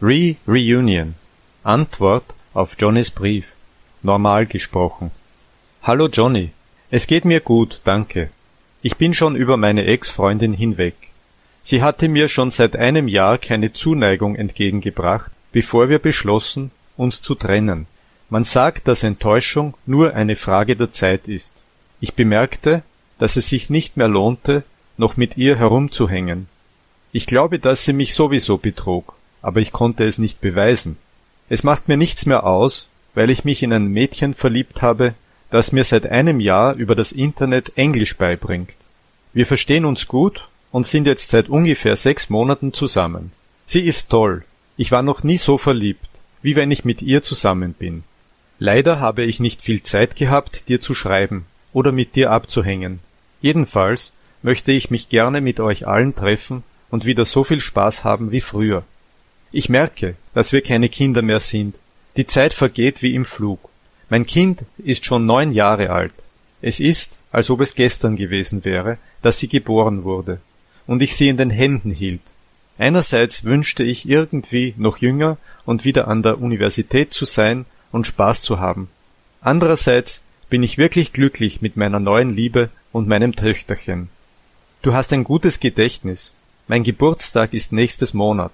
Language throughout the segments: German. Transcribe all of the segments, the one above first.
Re-Reunion. Antwort auf Johnnys Brief. Normal gesprochen. Hallo Johnny. Es geht mir gut, danke. Ich bin schon über meine Ex-Freundin hinweg. Sie hatte mir schon seit einem Jahr keine Zuneigung entgegengebracht, bevor wir beschlossen, uns zu trennen. Man sagt, dass Enttäuschung nur eine Frage der Zeit ist. Ich bemerkte, dass es sich nicht mehr lohnte, noch mit ihr herumzuhängen. Ich glaube, dass sie mich sowieso betrog aber ich konnte es nicht beweisen. Es macht mir nichts mehr aus, weil ich mich in ein Mädchen verliebt habe, das mir seit einem Jahr über das Internet Englisch beibringt. Wir verstehen uns gut und sind jetzt seit ungefähr sechs Monaten zusammen. Sie ist toll. Ich war noch nie so verliebt, wie wenn ich mit ihr zusammen bin. Leider habe ich nicht viel Zeit gehabt, dir zu schreiben oder mit dir abzuhängen. Jedenfalls möchte ich mich gerne mit euch allen treffen und wieder so viel Spaß haben wie früher. Ich merke, dass wir keine Kinder mehr sind. Die Zeit vergeht wie im Flug. Mein Kind ist schon neun Jahre alt. Es ist, als ob es gestern gewesen wäre, dass sie geboren wurde und ich sie in den Händen hielt. Einerseits wünschte ich irgendwie noch jünger und wieder an der Universität zu sein und Spaß zu haben. Andererseits bin ich wirklich glücklich mit meiner neuen Liebe und meinem Töchterchen. Du hast ein gutes Gedächtnis. Mein Geburtstag ist nächstes Monat.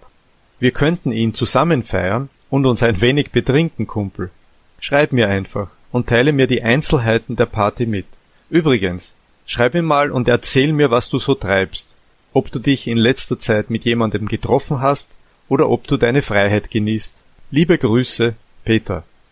Wir könnten ihn zusammen feiern und uns ein wenig betrinken, Kumpel. Schreib mir einfach und teile mir die Einzelheiten der Party mit. Übrigens, schreib mir mal und erzähl mir, was du so treibst. Ob du dich in letzter Zeit mit jemandem getroffen hast oder ob du deine Freiheit genießt. Liebe Grüße, Peter.